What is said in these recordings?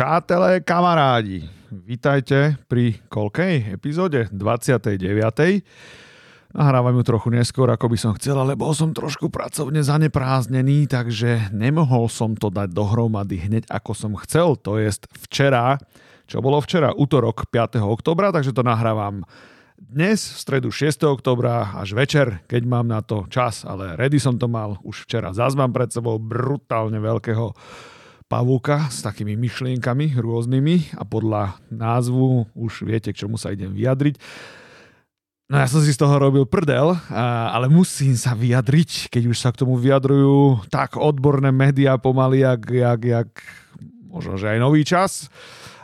Přátelé, kamarádi, vítajte pri koľkej epizóde? 29. Nahrávam ju trochu neskôr, ako by som chcel, ale bol som trošku pracovne zanepráznený, takže nemohol som to dať dohromady hneď ako som chcel, to jest včera, čo bolo včera, útorok 5. oktobra, takže to nahrávam dnes, v stredu 6. oktobra, až večer, keď mám na to čas, ale ready som to mal už včera. Zás mám pred sebou brutálne veľkého pavúka s takými myšlienkami rôznymi a podľa názvu už viete, k čomu sa idem vyjadriť. No ja som si z toho robil prdel, ale musím sa vyjadriť, keď už sa k tomu vyjadrujú tak odborné médiá pomaly, jak, jak, jak možno, že aj nový čas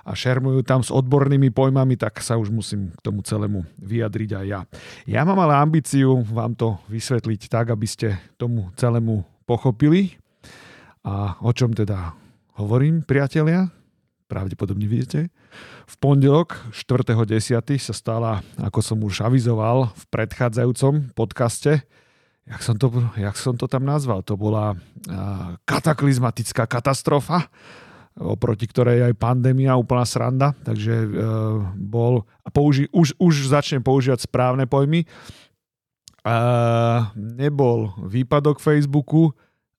a šermujú tam s odbornými pojmami, tak sa už musím k tomu celému vyjadriť aj ja. Ja mám ale ambíciu vám to vysvetliť tak, aby ste tomu celému pochopili. A o čom teda hovorím, priatelia, pravdepodobne vidíte. V pondelok 4.10. sa stala, ako som už avizoval v predchádzajúcom podcaste, jak som to, jak som to tam nazval, to bola kataklizmatická katastrofa, oproti ktorej aj pandémia, úplná sranda, takže e, bol, a použi, už, už začnem používať správne pojmy, e, nebol výpadok Facebooku,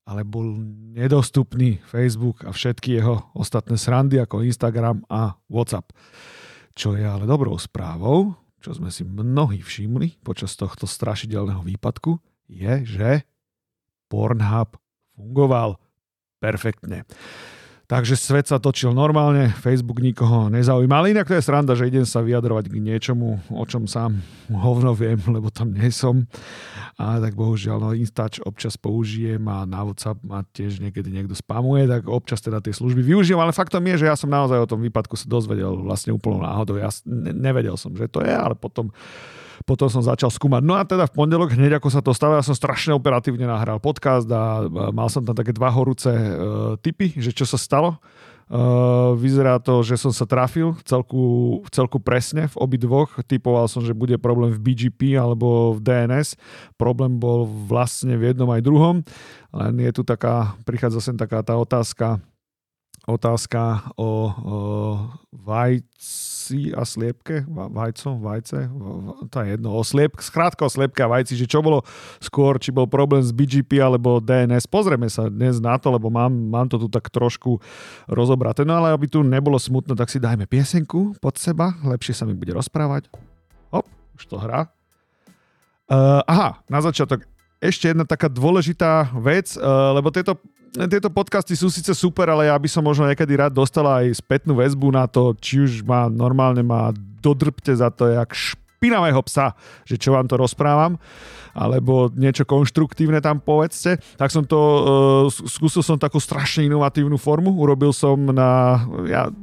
ale bol nedostupný Facebook a všetky jeho ostatné srandy ako Instagram a WhatsApp. Čo je ale dobrou správou, čo sme si mnohí všimli počas tohto strašidelného výpadku, je, že Pornhub fungoval perfektne. Takže svet sa točil normálne, Facebook nikoho nezaujíma. Ale inak to je sranda, že idem sa vyjadrovať k niečomu, o čom sám hovno viem, lebo tam nie som. A tak bohužiaľ, no Instač občas použijem a na WhatsApp ma tiež niekedy niekto spamuje, tak občas teda tie služby využijem, ale faktom je, že ja som naozaj o tom výpadku sa dozvedel vlastne úplnou náhodou. Ja nevedel som, že to je, ale potom potom som začal skúmať. No a teda v pondelok, hneď ako sa to stalo, ja som strašne operatívne nahral podcast a mal som tam také dva horúce uh, typy, že čo sa stalo. Uh, vyzerá to, že som sa trafil celku, celku presne v obidvoch. Typoval som, že bude problém v BGP alebo v DNS. Problém bol vlastne v jednom aj druhom. Len je tu taká, prichádza sem taká tá otázka, otázka o, o vajci a sliepke, vajco, vajce, to je jedno, o sliep, skrátka o sliepke a vajci, že čo bolo skôr, či bol problém s BGP alebo DNS. Pozrieme sa dnes na to, lebo mám, mám to tu tak trošku rozobraté. No ale aby tu nebolo smutno, tak si dajme piesenku pod seba, lepšie sa mi bude rozprávať. Hop, už to hrá. Uh, aha, na začiatok ešte jedna taká dôležitá vec, uh, lebo tieto tieto podcasty sú síce super, ale ja by som možno niekedy rád dostala aj spätnú väzbu na to, či už ma normálne ma dodrbte za to, jak špinavého psa, že čo vám to rozprávam alebo niečo konštruktívne tam povedzte, tak som to, uh, skúsil som takú strašne inovatívnu formu, urobil som na, ja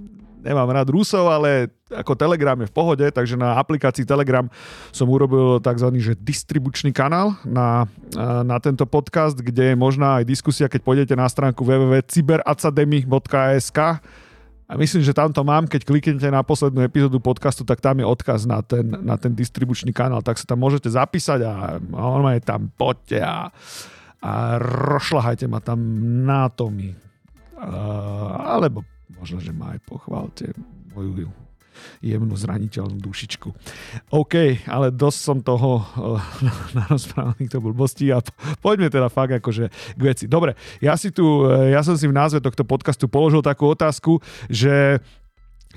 nemám rád Rusov, ale ako Telegram je v pohode, takže na aplikácii Telegram som urobil tzv. Že distribučný kanál na, na tento podcast, kde je možná aj diskusia, keď pôjdete na stránku www.cyberacademy.sk a myslím, že tam to mám, keď kliknete na poslednú epizódu podcastu, tak tam je odkaz na ten, na ten distribučný kanál, tak sa tam môžete zapísať a on je tam poďte a, a rošľahajte ma tam na atomy. Uh, alebo možno, že ma aj pochválte moju jemnú zraniteľnú dušičku. OK, ale dosť som toho uh, narozprávaných to blbostí a poďme teda fakt akože k veci. Dobre, ja si tu, eh, ja som si v názve tohto podcastu položil takú otázku, že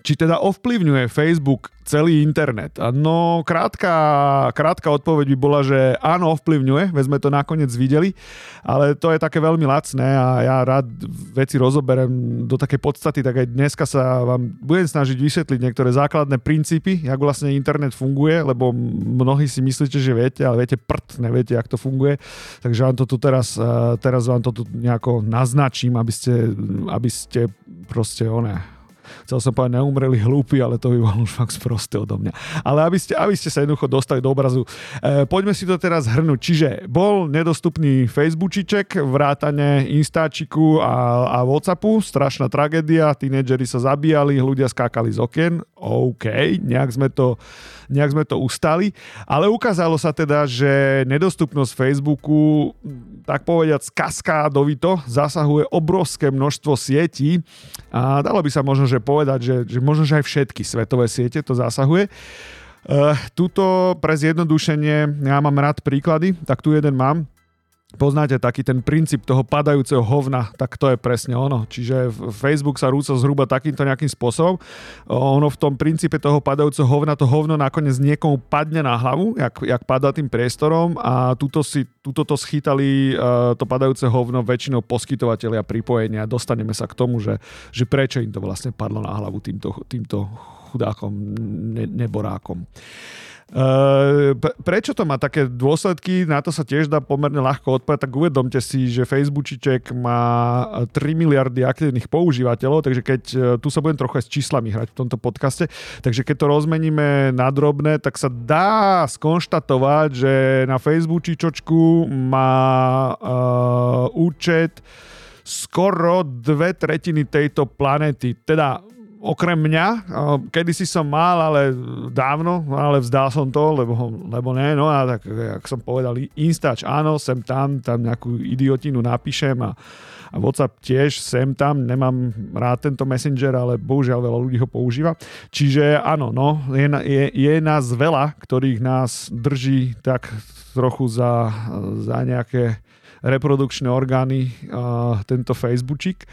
či teda ovplyvňuje Facebook celý internet? No, krátka, krátka odpoveď by bola, že áno, ovplyvňuje, veď sme to nakoniec videli, ale to je také veľmi lacné a ja rád veci rozoberem do také podstaty, tak aj dneska sa vám budem snažiť vysvetliť niektoré základné princípy, jak vlastne internet funguje, lebo mnohí si myslíte, že viete, ale viete prd, neviete, jak to funguje. Takže vám to tu teraz, eh, teraz vám to tu nejako naznačím, aby ste, aby ste proste one, chcel som povedať neumreli hlúpi, ale to by bolo už fakt sprosté odo mňa. Ale aby ste, aby ste sa jednoducho dostali do obrazu. E, poďme si to teraz hrnúť. Čiže bol nedostupný Facebookiček, vrátane Instačiku a, a Whatsappu, strašná tragédia, tínedžeri sa zabíjali, ľudia skákali z okien, OK, nejak sme, to, nejak sme to ustali, ale ukázalo sa teda, že nedostupnosť Facebooku, tak povediať kaskádovito, zasahuje obrovské množstvo sietí. A dalo by sa možno že povedať, že, že možno že aj všetky svetové siete to zasahuje. Uh, tuto pre zjednodušenie, ja mám rád príklady, tak tu jeden mám poznáte taký ten princíp toho padajúceho hovna, tak to je presne ono. Čiže Facebook sa rúca zhruba takýmto nejakým spôsobom. Ono v tom princípe toho padajúceho hovna, to hovno nakoniec niekomu padne na hlavu, jak, jak padá tým priestorom a túto, si, túto to schytali uh, to padajúce hovno väčšinou poskytovateľia pripojenia. Dostaneme sa k tomu, že, že prečo im to vlastne padlo na hlavu týmto, týmto chudákom, ne, neborákom. Uh, prečo to má také dôsledky? Na to sa tiež dá pomerne ľahko odpovedať. Tak uvedomte si, že Facebookiček má 3 miliardy aktívnych používateľov, takže keď, e, tu sa budem trochu aj s číslami hrať v tomto podcaste, takže keď to rozmeníme na drobné, tak sa dá skonštatovať, že na Facebookičočku má uh, účet skoro dve tretiny tejto planety. Teda okrem mňa, kedy si som mal, ale dávno, ale vzdal som to, lebo, lebo ne, no a tak, jak som povedal, Instač áno, sem tam, tam nejakú idiotinu napíšem a, a WhatsApp tiež sem tam, nemám rád tento messenger, ale bohužiaľ veľa ľudí ho používa. Čiže áno, no, je, je, je nás veľa, ktorých nás drží tak trochu za, za nejaké reprodukčné orgány uh, tento Facebookčík.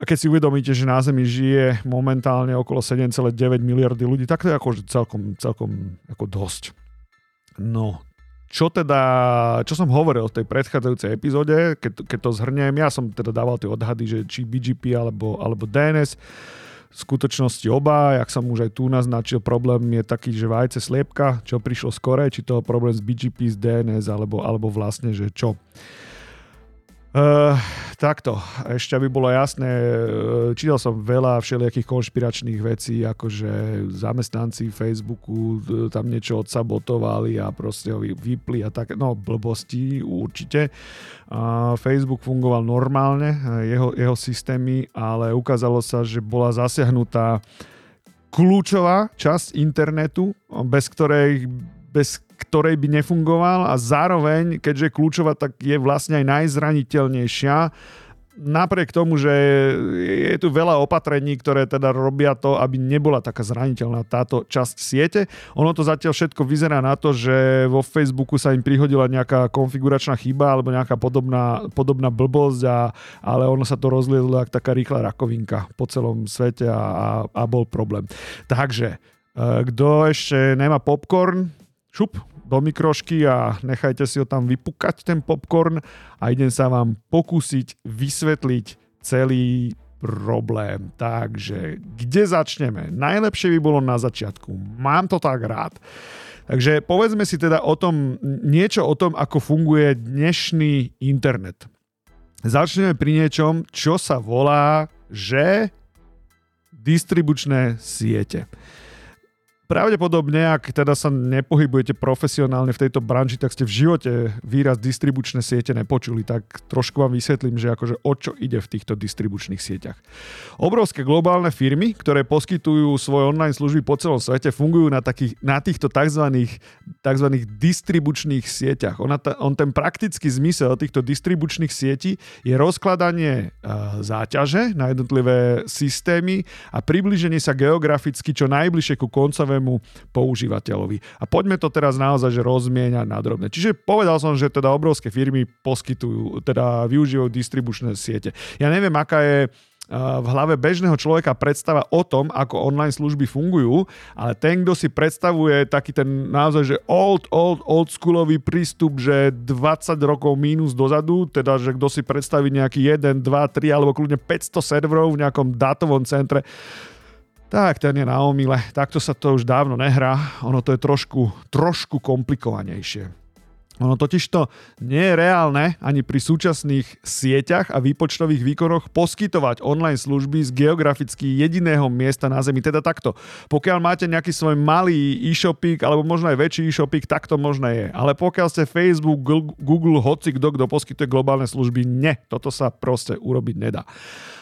A keď si uvedomíte, že na Zemi žije momentálne okolo 7,9 miliardy ľudí, tak to je akože celkom, celkom ako dosť. No, čo teda, čo som hovoril v tej predchádzajúcej epizóde, keď, keď to zhrniem, ja som teda dával tie odhady, že či BGP alebo, alebo DNS, v skutočnosti oba, jak som už aj tu naznačil, problém je taký, že vajce sliepka, čo prišlo skore, či to problém s BGP, s DNS, alebo, alebo vlastne, že čo. Uh, takto, ešte aby bolo jasné, uh, čítal som veľa všelijakých konšpiračných vecí, akože zamestnanci Facebooku uh, tam niečo odsabotovali a proste ho vypli a tak, no blbosti určite. Facebook fungoval normálne, jeho, jeho systémy, ale ukázalo sa, že bola zasiahnutá kľúčová časť internetu, bez ktorej bez ktorej by nefungoval a zároveň, keďže kľúčová, tak je vlastne aj najzraniteľnejšia napriek tomu, že je tu veľa opatrení, ktoré teda robia to, aby nebola taká zraniteľná táto časť siete. Ono to zatiaľ všetko vyzerá na to, že vo Facebooku sa im prihodila nejaká konfiguračná chyba alebo nejaká podobná, podobná blbosť, a, ale ono sa to rozliezlo ako taká rýchla rakovinka po celom svete a, a, a bol problém. Takže, eh, kto ešte nemá popcorn, šup do mikrošky a nechajte si ho tam vypukať, ten popcorn a idem sa vám pokúsiť vysvetliť celý problém. Takže kde začneme? Najlepšie by bolo na začiatku. Mám to tak rád. Takže povedzme si teda o tom, niečo o tom, ako funguje dnešný internet. Začneme pri niečom, čo sa volá, že distribučné siete. Pravdepodobne, ak teda sa nepohybujete profesionálne v tejto branži, tak ste v živote výraz distribučné siete nepočuli, tak trošku vám vysvetlím, že akože o čo ide v týchto distribučných sieťach. Obrovské globálne firmy, ktoré poskytujú svoje online služby po celom svete, fungujú na, takých, na týchto tzv. tzv. distribučných sieťach. Ona, on ten praktický zmysel týchto distribučných sietí je rozkladanie uh, záťaže na jednotlivé systémy a približenie sa geograficky čo najbližšie ku koncovému konečnému používateľovi. A poďme to teraz naozaj že rozmieňať na drobné. Čiže povedal som, že teda obrovské firmy poskytujú, teda využívajú distribučné siete. Ja neviem, aká je v hlave bežného človeka predstava o tom, ako online služby fungujú, ale ten, kto si predstavuje taký ten naozaj, že old, old, old schoolový prístup, že 20 rokov mínus dozadu, teda, že kto si predstaví nejaký 1, 2, 3 alebo kľudne 500 serverov v nejakom dátovom centre, tak ten je na omile. Takto sa to už dávno nehrá. Ono to je trošku, trošku komplikovanejšie. Ono totiž to nie je reálne ani pri súčasných sieťach a výpočtových výkonoch poskytovať online služby z geograficky jediného miesta na Zemi. Teda takto. Pokiaľ máte nejaký svoj malý e-shopík alebo možno aj väčší e-shopík, tak to možné je. Ale pokiaľ ste Facebook, Google, hoci kto, kto poskytuje globálne služby, ne. Toto sa proste urobiť nedá.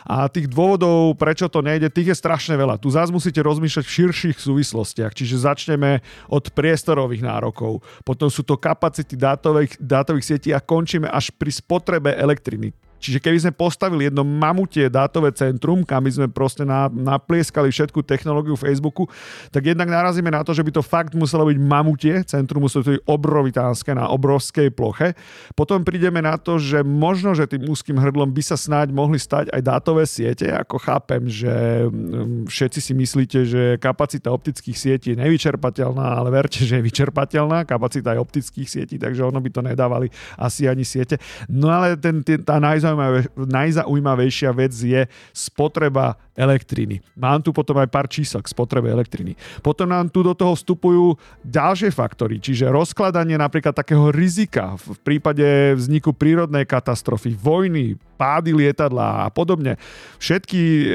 A tých dôvodov, prečo to nejde, tých je strašne veľa. Tu zás musíte rozmýšľať v širších súvislostiach, čiže začneme od priestorových nárokov, potom sú to kapacity dátových, dátových sietí a končíme až pri spotrebe elektriny. Čiže keby sme postavili jedno mamutie dátové centrum, kam by sme proste na, naplieskali všetku technológiu Facebooku, tak jednak narazíme na to, že by to fakt muselo byť mamutie centrum, muselo byť obrovitánske na obrovskej ploche. Potom prídeme na to, že možno, že tým úzkým hrdlom by sa snáď mohli stať aj dátové siete, ako chápem, že mm, všetci si myslíte, že kapacita optických sietí je nevyčerpateľná, ale verte, že je vyčerpateľná kapacita aj optických sietí, takže ono by to nedávali asi ani siete. No ale ten, tá najzaujímavejšia najzaujímavejšia vec je spotreba elektriny. Mám tu potom aj pár čísel k spotrebe elektriny. Potom nám tu do toho vstupujú ďalšie faktory, čiže rozkladanie napríklad takého rizika v prípade vzniku prírodnej katastrofy, vojny, pády lietadla a podobne. Všetky, e,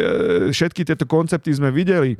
všetky tieto koncepty sme videli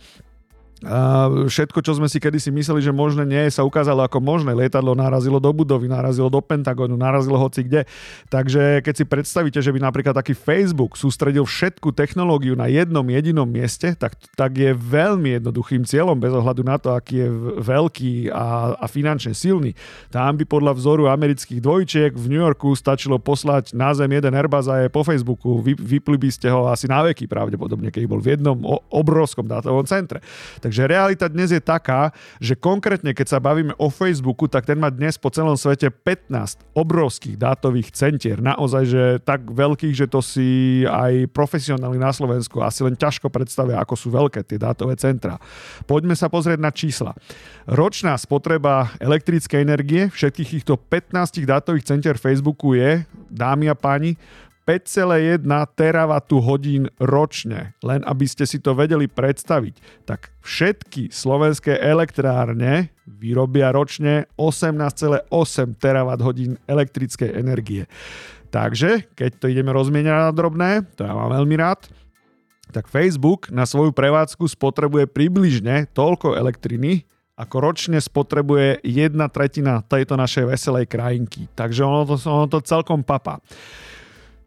a všetko, čo sme si kedysi mysleli, že možné nie, sa ukázalo ako možné. Lietadlo narazilo do budovy, narazilo do Pentagonu, narazilo hoci kde. Takže keď si predstavíte, že by napríklad taký Facebook sústredil všetku technológiu na jednom jedinom mieste, tak, tak je veľmi jednoduchým cieľom, bez ohľadu na to, aký je veľký a, a finančne silný. Tam by podľa vzoru amerických dvojčiek v New Yorku stačilo poslať na zem jeden Airbus a je po Facebooku. Vy, vypli by ste ho asi na veky pravdepodobne, keď bol v jednom obrovskom dátovom centre. Tak Takže realita dnes je taká, že konkrétne keď sa bavíme o Facebooku, tak ten má dnes po celom svete 15 obrovských dátových centier. Naozaj, že tak veľkých, že to si aj profesionáli na Slovensku asi len ťažko predstavia, ako sú veľké tie dátové centra. Poďme sa pozrieť na čísla. Ročná spotreba elektrickej energie všetkých týchto 15 dátových centier Facebooku je, dámy a páni, 5,1 teravatu hodín ročne. Len aby ste si to vedeli predstaviť, tak všetky slovenské elektrárne vyrobia ročne 18,8 terawatt hodín elektrickej energie. Takže, keď to ideme rozmieňať na drobné, to ja mám veľmi rád, tak Facebook na svoju prevádzku spotrebuje približne toľko elektriny, ako ročne spotrebuje jedna tretina tejto našej veselej krajinky. Takže ono to, ono to celkom papa.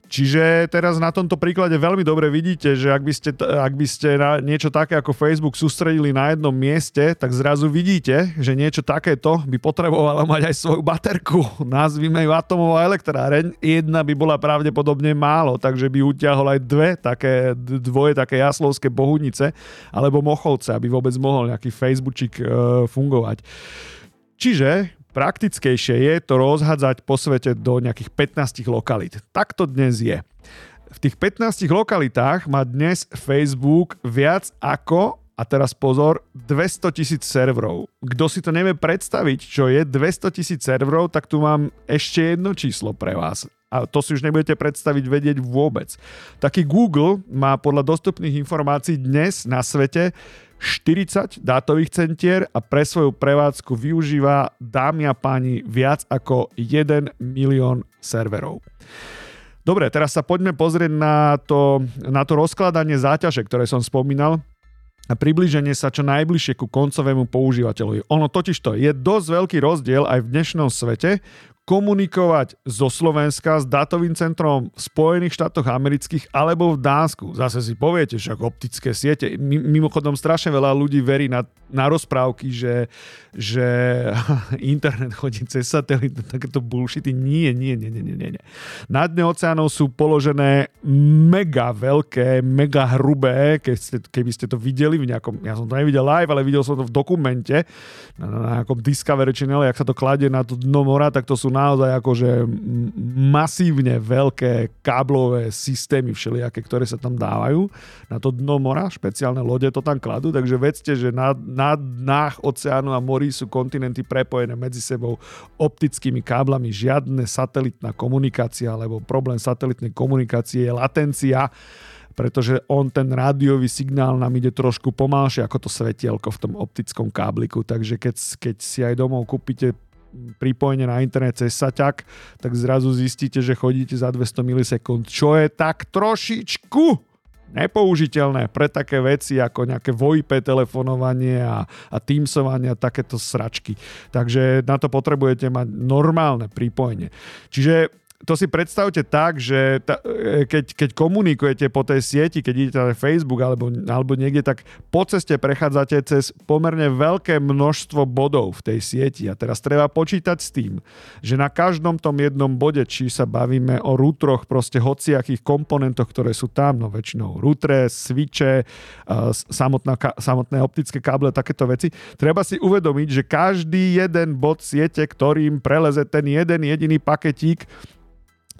Čiže teraz na tomto príklade veľmi dobre vidíte, že ak by ste, ak by ste na niečo také ako Facebook sústredili na jednom mieste, tak zrazu vidíte, že niečo takéto by potrebovalo mať aj svoju baterku. Nazvime ju atomová elektráreň. Jedna by bola pravdepodobne málo, takže by utiahol aj dve také, dvoje také jaslovské bohunice alebo mochovce, aby vôbec mohol nejaký Facebookčik e, fungovať. Čiže Praktickejšie je to rozhádzať po svete do nejakých 15 lokalít. Tak to dnes je. V tých 15 lokalitách má dnes Facebook viac ako a teraz pozor, 200 tisíc serverov. Kto si to nevie predstaviť, čo je 200 tisíc serverov, tak tu mám ešte jedno číslo pre vás. A to si už nebudete predstaviť vedieť vôbec. Taký Google má podľa dostupných informácií dnes na svete 40 dátových centier a pre svoju prevádzku využíva, dámy a páni, viac ako 1 milión serverov. Dobre, teraz sa poďme pozrieť na to, na to rozkladanie záťaže, ktoré som spomínal a približenie sa čo najbližšie ku koncovému používateľovi. Ono totiž to je dosť veľký rozdiel aj v dnešnom svete, komunikovať zo Slovenska s datovým centrom v Spojených štátoch amerických alebo v Dánsku. Zase si poviete, že optické siete. Mimochodom strašne veľa ľudí verí na, na rozprávky, že, že internet chodí cez satelit, takéto bullshity. Nie, nie, nie, nie, nie, nie. Na dne oceánov sú položené mega veľké, mega hrubé, keď ste, keby ste to videli v nejakom, ja som to nevidel live, ale videl som to v dokumente, na, na nejakom Discovery Channel, jak sa to kladie na to dno mora, tak to sú naozaj akože masívne veľké káblové systémy všelijaké, ktoré sa tam dávajú na to dno mora, špeciálne lode to tam kladú, takže vedzte, že na, na dnách oceánu a morí sú kontinenty prepojené medzi sebou optickými káblami, žiadne satelitná komunikácia, alebo problém satelitnej komunikácie je latencia, pretože on ten rádiový signál nám ide trošku pomalšie ako to svetielko v tom optickom kábliku, takže keď, keď si aj domov kúpite pripojenie na internet cez saťak, tak zrazu zistíte, že chodíte za 200 milisekúnd, čo je tak trošičku nepoužiteľné pre také veci ako nejaké VoIP telefonovanie a, a Teamsovanie a takéto sračky. Takže na to potrebujete mať normálne pripojenie. Čiže to si predstavte tak, že ta, e, keď, keď komunikujete po tej sieti, keď idete na Facebook alebo, alebo niekde, tak po ceste prechádzate cez pomerne veľké množstvo bodov v tej sieti. A teraz treba počítať s tým, že na každom tom jednom bode, či sa bavíme o rútroch, proste hociakých komponentoch, ktoré sú tam, no väčšinou rútre, switche, samotná, samotné optické káble, takéto veci, treba si uvedomiť, že každý jeden bod siete, ktorým preleze ten jeden jediný paketík,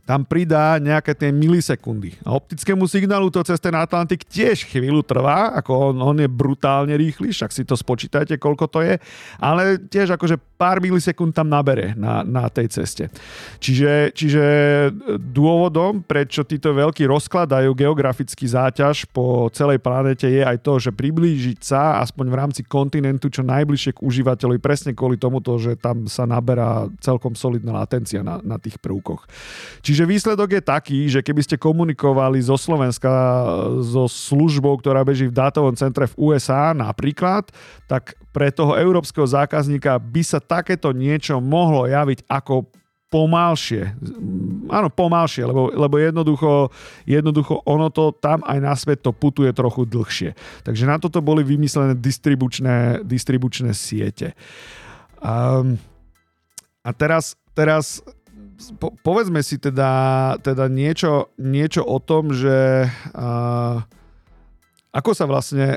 tam pridá nejaké tie milisekundy. A optickému signálu to cez ten Atlantik tiež chvíľu trvá, ako on, on je brutálne rýchly, však si to spočítajte, koľko to je, ale tiež akože pár milisekúnd tam nabere na, na tej ceste. Čiže, čiže dôvodom, prečo títo veľkí rozkladajú geografický záťaž po celej planete je aj to, že priblížiť sa aspoň v rámci kontinentu čo najbližšie k užívateľovi presne kvôli tomuto, že tam sa naberá celkom solidná latencia na, na tých prvkoch. Čiže Čiže výsledok je taký, že keby ste komunikovali zo Slovenska so službou, ktorá beží v dátovom centre v USA napríklad, tak pre toho európskeho zákazníka by sa takéto niečo mohlo javiť ako pomalšie. Áno, pomalšie, lebo, lebo jednoducho, jednoducho ono to tam aj na svet to putuje trochu dlhšie. Takže na toto boli vymyslené distribučné, distribučné siete. Um, a teraz, teraz po, povedzme si teda, teda niečo, niečo o tom, že uh, ako sa vlastne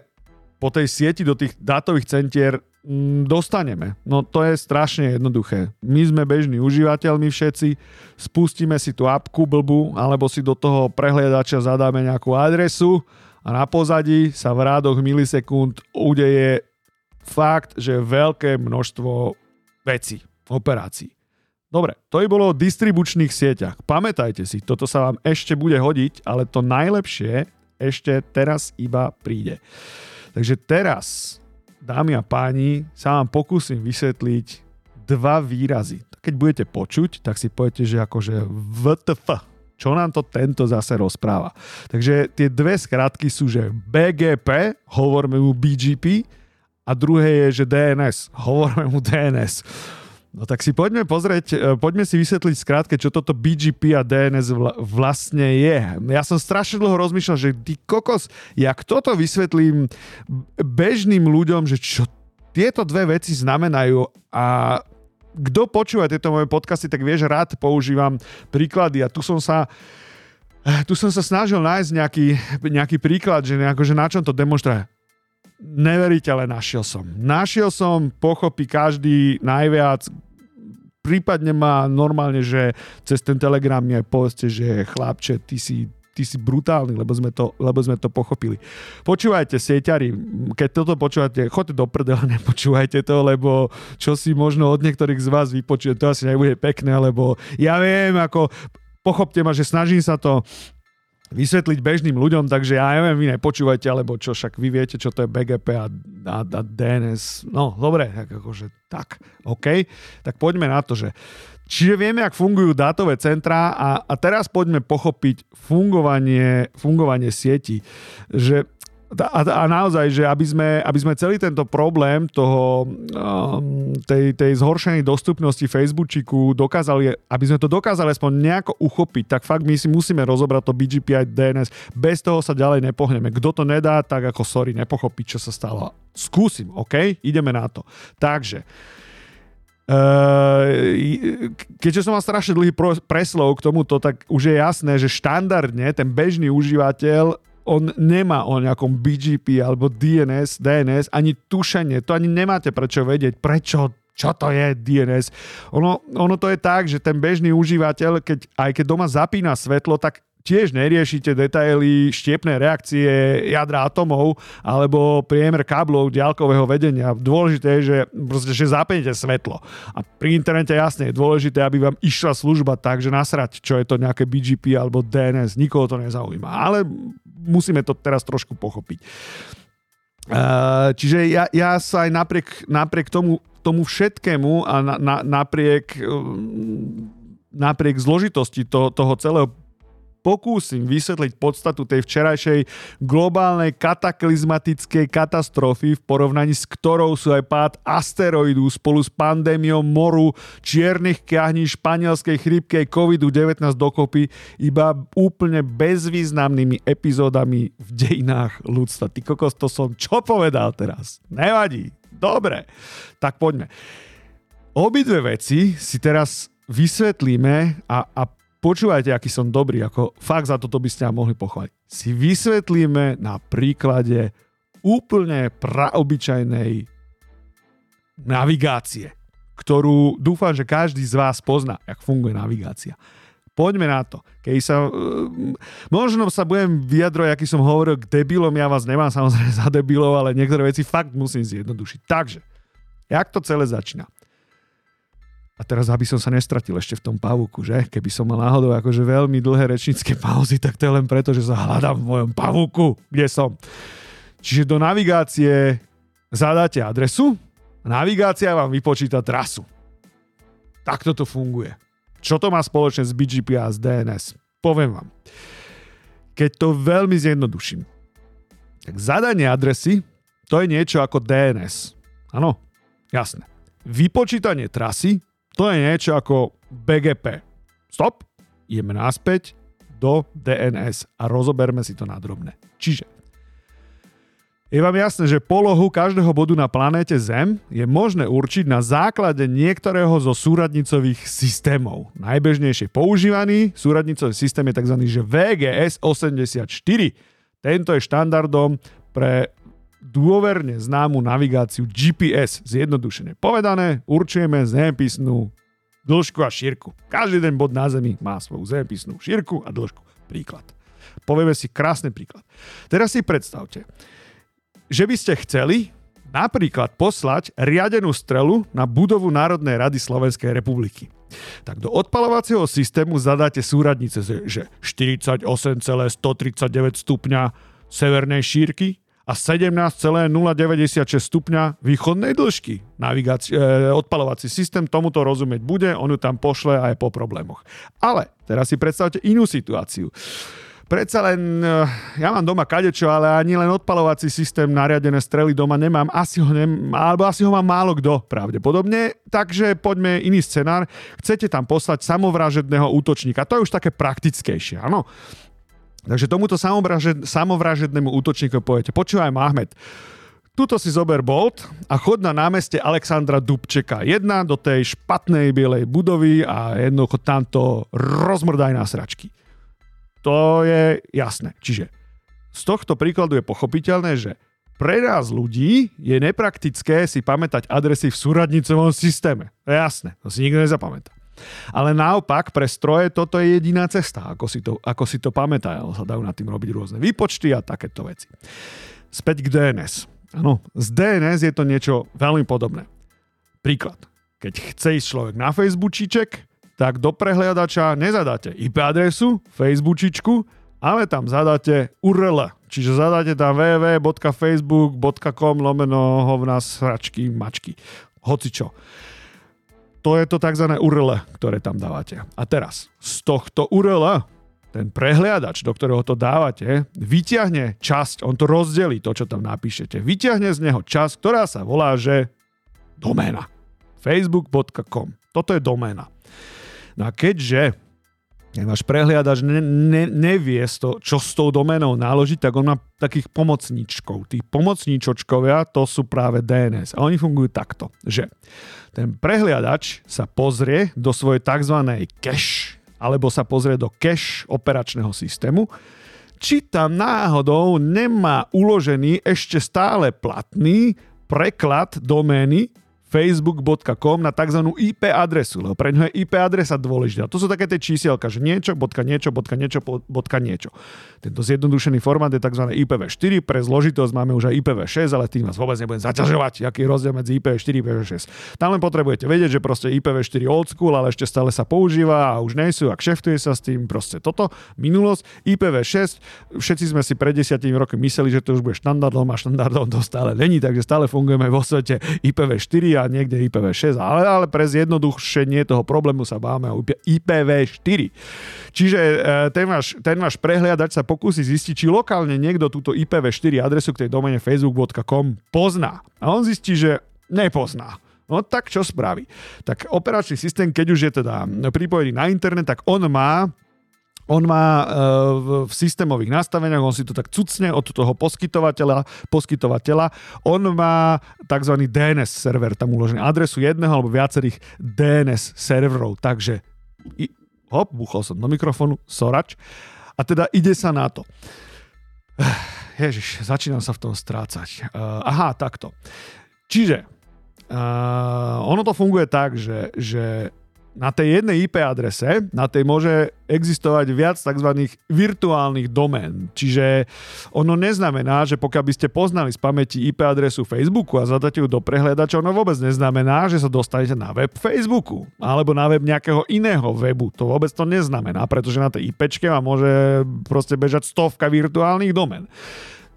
po tej sieti do tých dátových centier mm, dostaneme. No to je strašne jednoduché. My sme bežní užívateľmi všetci, spustíme si tú apku blbu, alebo si do toho prehliadača zadáme nejakú adresu a na pozadí sa v rádoch milisekúnd udeje fakt, že veľké množstvo vecí, operácií. Dobre, to by bolo o distribučných sieťach. Pamätajte si, toto sa vám ešte bude hodiť, ale to najlepšie ešte teraz iba príde. Takže teraz, dámy a páni, sa vám pokúsim vysvetliť dva výrazy. Keď budete počuť, tak si poviete, že akože VTF, čo nám to tento zase rozpráva. Takže tie dve skratky sú, že BGP, hovoríme mu BGP, a druhé je, že DNS, hovoríme mu DNS. No tak si poďme pozrieť, e, poďme si vysvetliť skrátke, čo toto BGP a DNS vla, vlastne je. Ja som strašne dlho rozmýšľal, že ty kokos, jak toto vysvetlím bežným ľuďom, že čo tieto dve veci znamenajú a kto počúva tieto moje podcasty, tak vie, že rád používam príklady a tu som sa tu som sa snažil nájsť nejaký, nejaký príklad, že, nejako, že na čom to demonstruje neveríte, ale našiel som. Našiel som, pochopí každý najviac, prípadne ma normálne, že cez ten telegram mi aj povedzte, že chlapče, ty si ty si brutálny, lebo sme to, lebo sme to pochopili. Počúvajte, sieťari, keď toto počúvate, choďte do prdela, nepočúvajte to, lebo čo si možno od niektorých z vás vypočuje, to asi nebude pekné, lebo ja viem, ako pochopte ma, že snažím sa to vysvetliť bežným ľuďom, takže ja neviem, vy nepočúvajte, alebo čo, však vy viete, čo to je BGP a, a, a DNS. No, dobre, tak akože tak, OK. Tak poďme na to, že Čiže vieme, ak fungujú dátové centrá a, a teraz poďme pochopiť fungovanie, fungovanie sieti. Že a, a naozaj, že aby sme, aby sme celý tento problém toho, um, tej, tej zhoršenej dostupnosti Facebooku dokázali, aby sme to dokázali aspoň nejako uchopiť, tak fakt my si musíme rozobrať to BGP aj DNS. Bez toho sa ďalej nepohneme. Kto to nedá, tak ako sorry, nepochopí, čo sa stalo. Skúsim, OK? Ideme na to. Takže, Uh, keďže som mal strašne dlhý preslov k tomuto, tak už je jasné, že štandardne ten bežný užívateľ on nemá o nejakom BGP alebo DNS, DNS ani tušenie. To ani nemáte prečo vedieť, prečo čo to je DNS. Ono, ono to je tak, že ten bežný užívateľ, keď, aj keď doma zapína svetlo, tak tiež neriešite detaily štiepnej reakcie jadra atomov alebo priemer káblov ďalkového vedenia. Dôležité je, že, proste, že zapnete svetlo. A pri internete jasne je dôležité, aby vám išla služba tak, že nasrať, čo je to nejaké BGP alebo DNS. Nikoho to nezaujíma. Ale musíme to teraz trošku pochopiť. Čiže ja, ja sa aj napriek, napriek tomu tomu všetkému a na, na, napriek, napriek zložitosti to, toho celého pokúsim vysvetliť podstatu tej včerajšej globálnej kataklizmatickej katastrofy, v porovnaní s ktorou sú aj pád asteroidu spolu s pandémiou moru, čiernych kiahní, španielskej chrípky COVID-19 dokopy iba úplne bezvýznamnými epizódami v dejinách ľudstva. Ty kokos, to som čo povedal teraz? Nevadí. Dobre. Tak poďme. Obidve veci si teraz vysvetlíme a, a počúvajte, aký som dobrý, ako fakt za toto by ste mohli pochváliť. Si vysvetlíme na príklade úplne praobyčajnej navigácie, ktorú dúfam, že každý z vás pozná, jak funguje navigácia. Poďme na to. Keď sa, uh, možno sa budem vyjadrovať, aký som hovoril k debilom, ja vás nemám samozrejme za debilov, ale niektoré veci fakt musím zjednodušiť. Takže, jak to celé začína? A teraz, aby som sa nestratil ešte v tom pavúku, že? Keby som mal náhodou akože veľmi dlhé rečnícke pauzy, tak to je len preto, že sa hľadám v mojom pavúku, kde som. Čiže do navigácie zadáte adresu a navigácia vám vypočíta trasu. Takto to funguje. Čo to má spoločné s BGP a s DNS? Poviem vám. Keď to veľmi zjednoduším, tak zadanie adresy to je niečo ako DNS. Áno, jasné. Vypočítanie trasy to je niečo ako BGP. Stop, ideme naspäť do DNS a rozoberme si to na drobné. Čiže je vám jasné, že polohu každého bodu na planéte Zem je možné určiť na základe niektorého zo súradnicových systémov. Najbežnejšie používaný súradnicový systém je tzv. VGS 84. Tento je štandardom pre dôverne známu navigáciu GPS, zjednodušene povedané, určujeme zemepisnú dĺžku a šírku. Každý ten bod na Zemi má svoju zemepisnú šírku a dĺžku. Príklad. Povieme si krásny príklad. Teraz si predstavte, že by ste chceli napríklad poslať riadenú strelu na budovu Národnej rady Slovenskej republiky. Tak do odpalovacieho systému zadáte súradnice, že 48,139 stupňa severnej šírky, a 17,096 stupňa východnej dĺžky. Navigáci- e, odpalovací systém tomuto rozumieť bude, on ju tam pošle aj po problémoch. Ale teraz si predstavte inú situáciu. Predsa len, e, ja mám doma kadečo, ale ani len odpalovací systém nariadené strely doma nemám. Asi ho nem, alebo asi ho má málo kto pravdepodobne. Takže poďme iný scenár. Chcete tam poslať samovražedného útočníka. To je už také praktickejšie, áno. Takže tomuto samovražednému útočníku poviete, počúvaj Mahmed, Tuto si zober Bolt a chod na námeste Alexandra Dubčeka 1 do tej špatnej bielej budovy a jednoducho tamto rozmrdaj na sračky. To je jasné. Čiže z tohto príkladu je pochopiteľné, že pre nás ľudí je nepraktické si pamätať adresy v súradnicovom systéme. To je jasné, to si nikto nezapamätá. Ale naopak pre stroje toto je jediná cesta, ako si to, ako si to pamätá. Sa dajú na tým robiť rôzne výpočty a takéto veci. Späť k DNS. Áno, z DNS je to niečo veľmi podobné. Príklad. Keď chce ísť človek na Facebookiček, tak do prehliadača nezadáte IP adresu, Facebookičku, ale tam zadáte URL, čiže zadáte tam www.facebook.com lomeno hovna sračky mačky. Hoci čo to je to tzv. URL, ktoré tam dávate. A teraz z tohto URL ten prehliadač, do ktorého to dávate, vyťahne časť, on to rozdelí, to, čo tam napíšete, vyťahne z neho časť, ktorá sa volá, že doména. facebook.com. Toto je doména. No a keďže váš prehliadač ne, ne, nevie, to, čo s tou doménou náložiť, tak on má takých pomocníčkov. Tí pomocníčočkovia to sú práve DNS. A oni fungujú takto, že ten prehliadač sa pozrie do svojej tzv. cache, alebo sa pozrie do cache operačného systému, či tam náhodou nemá uložený ešte stále platný preklad domény facebook.com na tzv. IP adresu, lebo pre ňo je IP adresa dôležitá. To sú také tie čísielka, že niečo, bodka niečo, bodka niečo, bodka niečo. Tento zjednodušený formát je tzv. IPv4, pre zložitosť máme už aj IPv6, ale tým vás vôbec nebudem zaťažovať, aký je rozdiel medzi IPv4 a IPv6. Tam len potrebujete vedieť, že proste IPv4 old school, ale ešte stále sa používa a už nie sú a kšeftuje sa s tým, proste toto, minulosť, IPv6, všetci sme si pred desiatimi rokmi mysleli, že to už bude štandardom a štandardom to stále není, takže stále fungujeme vo svete IPv4 a niekde IPv6, ale, ale pre zjednodušenie toho problému sa báme o IPv4. Čiže e, ten váš, ten váš prehliadač sa pokusí zistiť, či lokálne niekto túto IPv4 adresu k tej domene facebook.com pozná. A on zistí, že nepozná. No tak čo spraví? Tak operačný systém, keď už je teda pripojený na internet, tak on má on má e, v systémových nastaveniach, on si to tak cucne od toho poskytovateľa, poskytovateľa, on má tzv. DNS server tam uložený, adresu jedného alebo viacerých DNS serverov, takže hop, buchol som do mikrofónu, sorač, a teda ide sa na to. Ježiš, začínam sa v tom strácať. Uh, aha, takto. Čiže uh, ono to funguje tak, že, že na tej jednej IP adrese, na tej môže existovať viac tzv. virtuálnych domén. Čiže ono neznamená, že pokiaľ by ste poznali z pamäti IP adresu Facebooku a zadáte ju do prehľadača, ono vôbec neznamená, že sa dostanete na web Facebooku alebo na web nejakého iného webu. To vôbec to neznamená, pretože na tej IPčke vám môže proste bežať stovka virtuálnych domén.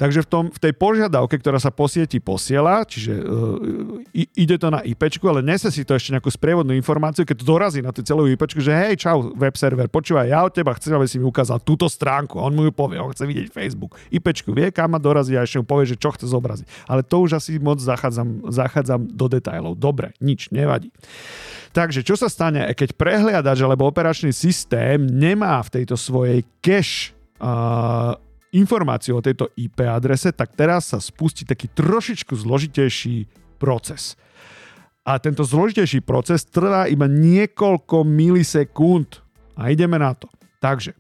Takže v, tom, v tej požiadavke, ktorá sa po sieti posiela, čiže uh, ide to na IP, ale nese si to ešte nejakú sprievodnú informáciu, keď to dorazí na tú celú IP, že hej, čau, web server, počúvaj, ja od teba chcem, aby si mi ukázal túto stránku. On mu ju povie, on chce vidieť Facebook. IP vie, kam ma dorazí a ešte mu povie, že čo chce zobraziť. Ale to už asi moc zachádzam, zachádzam do detajlov. Dobre, nič, nevadí. Takže čo sa stane, keď prehliadač alebo operačný systém nemá v tejto svojej cache uh, informáciu o tejto IP adrese, tak teraz sa spustí taký trošičku zložitejší proces. A tento zložitejší proces trvá iba niekoľko milisekúnd. A ideme na to. Takže,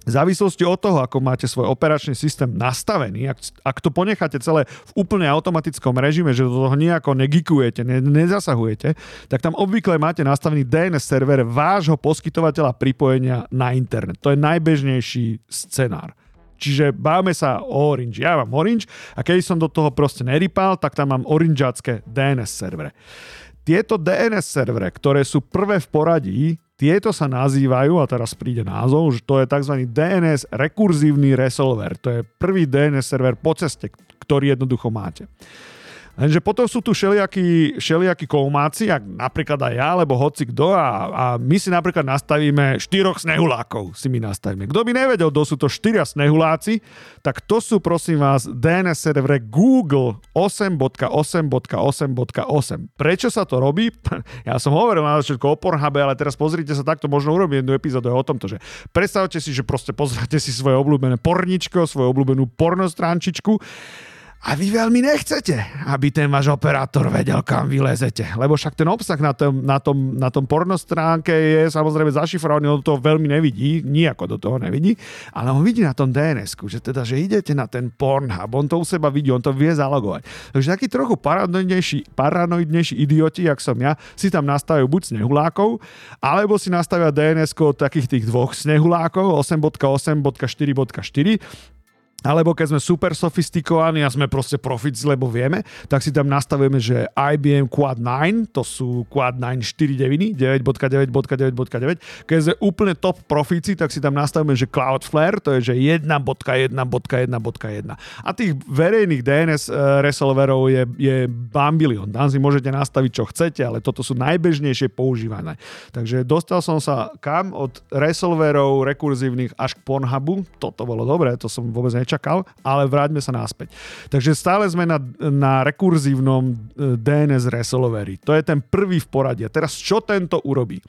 v závislosti od toho, ako máte svoj operačný systém nastavený, ak, ak to ponecháte celé v úplne automatickom režime, že do toho nejako negikujete, ne, nezasahujete, tak tam obvykle máte nastavený DNS server vášho poskytovateľa pripojenia na internet. To je najbežnejší scenár. Čiže báme sa o Orange. Ja mám Orange a keď som do toho proste nerypal, tak tam mám orangeácké DNS servere. Tieto DNS servere, ktoré sú prvé v poradí, tieto sa nazývajú, a teraz príde názov, že to je tzv. DNS rekurzívny resolver. To je prvý DNS server po ceste, ktorý jednoducho máte. Lenže potom sú tu všelijakí, všelijakí koumáci, ak napríklad aj ja, alebo hoci kto a, a my si napríklad nastavíme štyroch snehulákov, si my nastavíme. Kto by nevedel, kto sú to štyria snehuláci, tak to sú prosím vás DNS servere Google 8.8.8.8. Prečo sa to robí? Ja som hovoril na začiatku o Pornhube, ale teraz pozrite sa takto, možno urobím jednu epizódu o tomto, že predstavte si, že proste pozrite si svoje obľúbené porničko, svoju obľúbenú pornostránčičku a vy veľmi nechcete, aby ten váš operátor vedel, kam vylezete. Lebo však ten obsah na tom, na tom, na tom pornostránke je samozrejme zašifrovaný, on to veľmi nevidí, nijako do toho nevidí, ale on vidí na tom dns že teda, že idete na ten Pornhub, on to u seba vidí, on to vie zalogovať. Takže taký trochu paranoidnejší, paranoidnejší idioti, jak som ja, si tam nastavujú buď snehulákov, alebo si nastavia dns od takých tých dvoch snehulákov, 8.8.4.4, alebo keď sme super sofistikovaní a sme proste profici, lebo vieme, tak si tam nastavujeme, že IBM Quad 9, to sú Quad 9 4 9.9.9.9. Keď sme úplne top profici, tak si tam nastavíme, že Cloudflare, to je, že 1.1.1.1. A tých verejných DNS eh, resolverov je, je bambilion. Tam si môžete nastaviť, čo chcete, ale toto sú najbežnejšie používané. Takže dostal som sa kam od resolverov rekurzívnych až k Pornhubu. Toto bolo dobré, to som vôbec nečakal nečakal, ale vráťme sa naspäť. Takže stále sme na, na rekurzívnom e, DNS resolveri. To je ten prvý v poradí. A teraz čo tento urobí?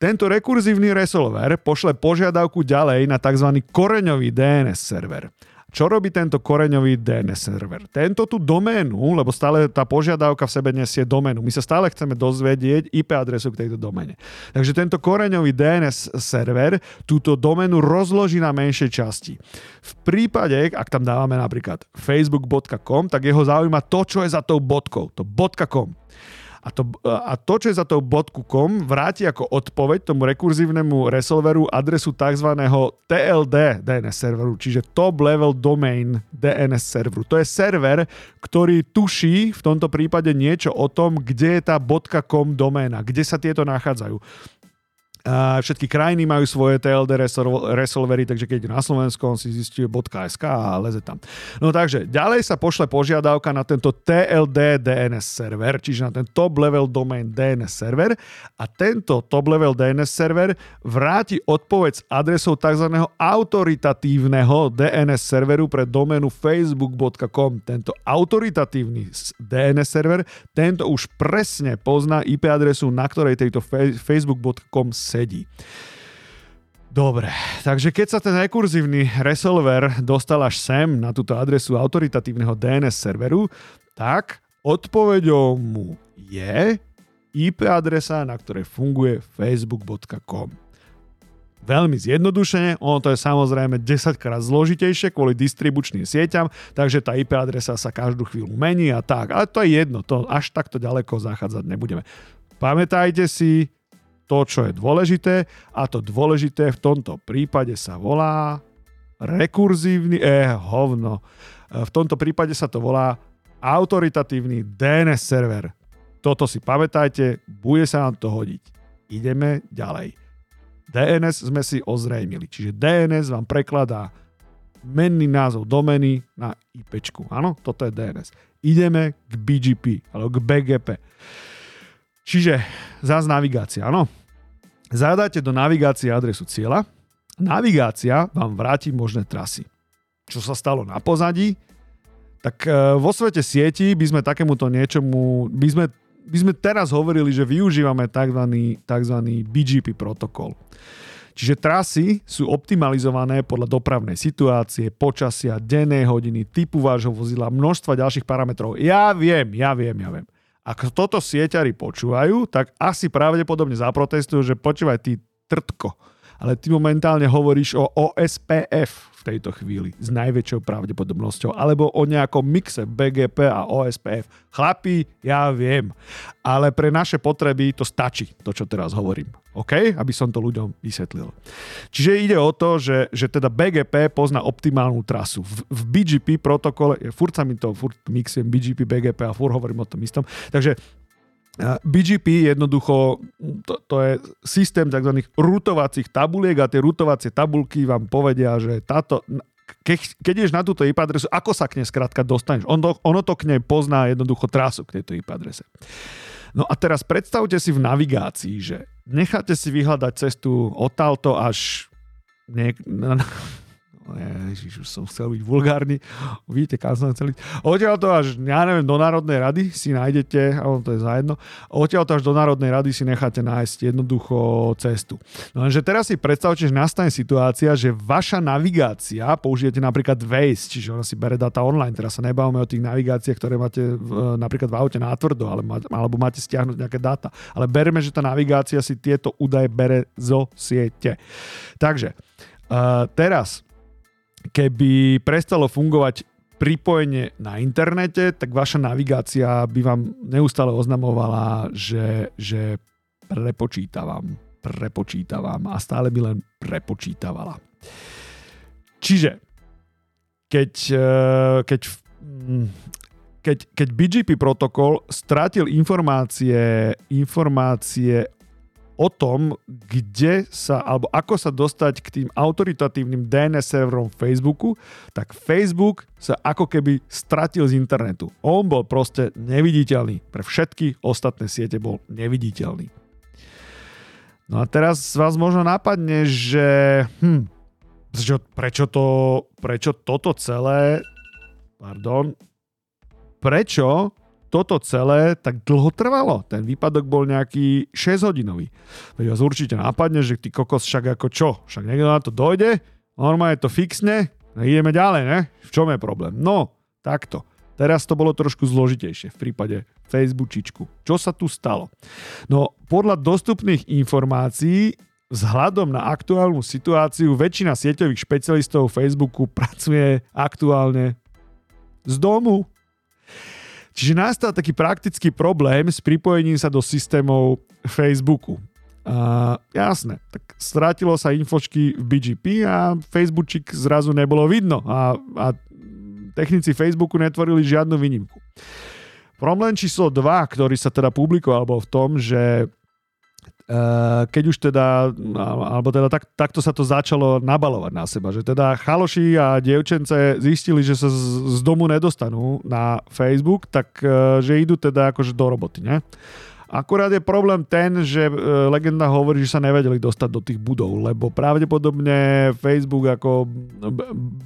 Tento rekurzívny resolver pošle požiadavku ďalej na tzv. koreňový DNS server. Čo robí tento koreňový DNS server? Tento tú doménu, lebo stále tá požiadavka v sebe nesie doménu. My sa stále chceme dozvedieť IP adresu k tejto doméne. Takže tento koreňový DNS server túto doménu rozloží na menšej časti. V prípade, ak tam dávame napríklad facebook.com, tak jeho zaujíma to, čo je za tou bodkou. To .com. A to, a to, čo je za tou .com, vráti ako odpoveď tomu rekurzívnemu resolveru adresu tzv. TLD DNS serveru, čiže Top Level Domain DNS serveru. To je server, ktorý tuší v tomto prípade niečo o tom, kde je tá .com doména, kde sa tieto nachádzajú. Všetky krajiny majú svoje TLD resolvery, takže keď na Slovensku on si zistí .sk a leze tam. No takže, ďalej sa pošle požiadavka na tento TLD DNS server, čiže na ten top level domain DNS server a tento top level DNS server vráti odpoveď s adresou tzv. autoritatívneho DNS serveru pre doménu facebook.com. Tento autoritatívny DNS server, tento už presne pozná IP adresu, na ktorej tejto facebook.com sedí. Dobre, takže keď sa ten rekurzívny resolver dostal až sem na túto adresu autoritatívneho DNS serveru, tak odpoveďou mu je IP adresa, na ktorej funguje facebook.com. Veľmi zjednodušene, ono to je samozrejme 10 krát zložitejšie kvôli distribučným sieťam, takže tá IP adresa sa každú chvíľu mení a tak. Ale to je jedno, to až takto ďaleko zachádzať nebudeme. Pamätajte si, to, čo je dôležité a to dôležité v tomto prípade sa volá rekurzívny, eh, hovno. V tomto prípade sa to volá autoritatívny DNS server. Toto si pamätajte, bude sa nám to hodiť. Ideme ďalej. DNS sme si ozrejmili, čiže DNS vám prekladá menný názov domeny na IP. Áno, toto je DNS. Ideme k BGP, alebo k BGP. Čiže zás navigácia, áno. Zadáte do navigácie adresu cieľa. Navigácia vám vráti možné trasy. Čo sa stalo na pozadí? Tak e, vo svete sieti by sme takémuto niečomu, by sme, by sme teraz hovorili, že využívame tzv. tzv. BGP protokol. Čiže trasy sú optimalizované podľa dopravnej situácie, počasia, dennej hodiny, typu vášho vozidla, množstva ďalších parametrov. Ja viem, ja viem, ja viem. Ak toto sieťari počúvajú, tak asi pravdepodobne zaprotestujú, že počúvaj ty trtko. Ale ty momentálne hovoríš o OSPF v tejto chvíli s najväčšou pravdepodobnosťou, alebo o nejakom mixe BGP a OSPF. Chlapi, ja viem, ale pre naše potreby to stačí, to čo teraz hovorím. OK? Aby som to ľuďom vysvetlil. Čiže ide o to, že, že teda BGP pozná optimálnu trasu. V, v BGP protokole, furt sa mi to, furt mixujem BGP, BGP a furt hovorím o tom istom. Takže BGP jednoducho, to, to je systém tzv. rutovacích tabuliek a tie rutovacie tabulky vám povedia, že táto, keď, keď ideš na túto IP adresu, ako sa k nej skrátka dostaneš? On to, ono to k nej pozná jednoducho trasu k tejto IP adrese. No a teraz predstavte si v navigácii, že necháte si vyhľadať cestu odtálto až niek- Ježiš, už som chcel byť vulgárny. Vidíte, kam som chcel ísť. Odtiaľ to až, ja neviem, do Národnej rady si nájdete, alebo to je zajedno, odtiaľ to až do Národnej rady si necháte nájsť jednoducho cestu. No lenže teraz si predstavte, že nastane situácia, že vaša navigácia, použijete napríklad Waze, čiže ona si bere data online, teraz sa nebavíme o tých navigáciách, ktoré máte v, napríklad v aute nátvrdo, alebo máte stiahnuť nejaké dáta. Ale bereme, že tá navigácia si tieto údaje bere zo siete. Takže, uh, teraz keby prestalo fungovať pripojenie na internete, tak vaša navigácia by vám neustále oznamovala, že, že prepočítavam, prepočítavam a stále by len prepočítavala. Čiže keď, eh, keď, mm, keď, keď BGP protokol strátil informácie, informácie o tom, kde sa, alebo ako sa dostať k tým autoritatívnym DNS serverom Facebooku, tak Facebook sa ako keby stratil z internetu. On bol proste neviditeľný. Pre všetky ostatné siete bol neviditeľný. No a teraz vás možno napadne, že hm, prečo, to, prečo toto celé pardon, prečo toto celé tak dlho trvalo. Ten výpadok bol nejaký 6 hodinový. Veď vás určite napadne, že ty kokos však ako čo? Však niekto na to dojde, normálne to fixne a ideme ďalej, ne? V čom je problém? No, takto. Teraz to bolo trošku zložitejšie v prípade Facebookičku. Čo sa tu stalo? No, podľa dostupných informácií vzhľadom na aktuálnu situáciu väčšina sieťových špecialistov Facebooku pracuje aktuálne z domu. Čiže nastal taký praktický problém s pripojením sa do systémov Facebooku. A jasné, tak strátilo sa infočky v BGP a Facebookčik zrazu nebolo vidno a, a technici Facebooku netvorili žiadnu výnimku. Problém číslo 2, ktorý sa teda publikoval, bol v tom, že keď už teda, alebo teda tak, takto sa to začalo nabalovať na seba, že teda chaloši a dievčence zistili, že sa z domu nedostanú na Facebook, tak e, že idú teda akože do roboty, ne? Akurát je problém ten, že e, legenda hovorí, že sa nevedeli dostať do tých budov, lebo pravdepodobne Facebook ako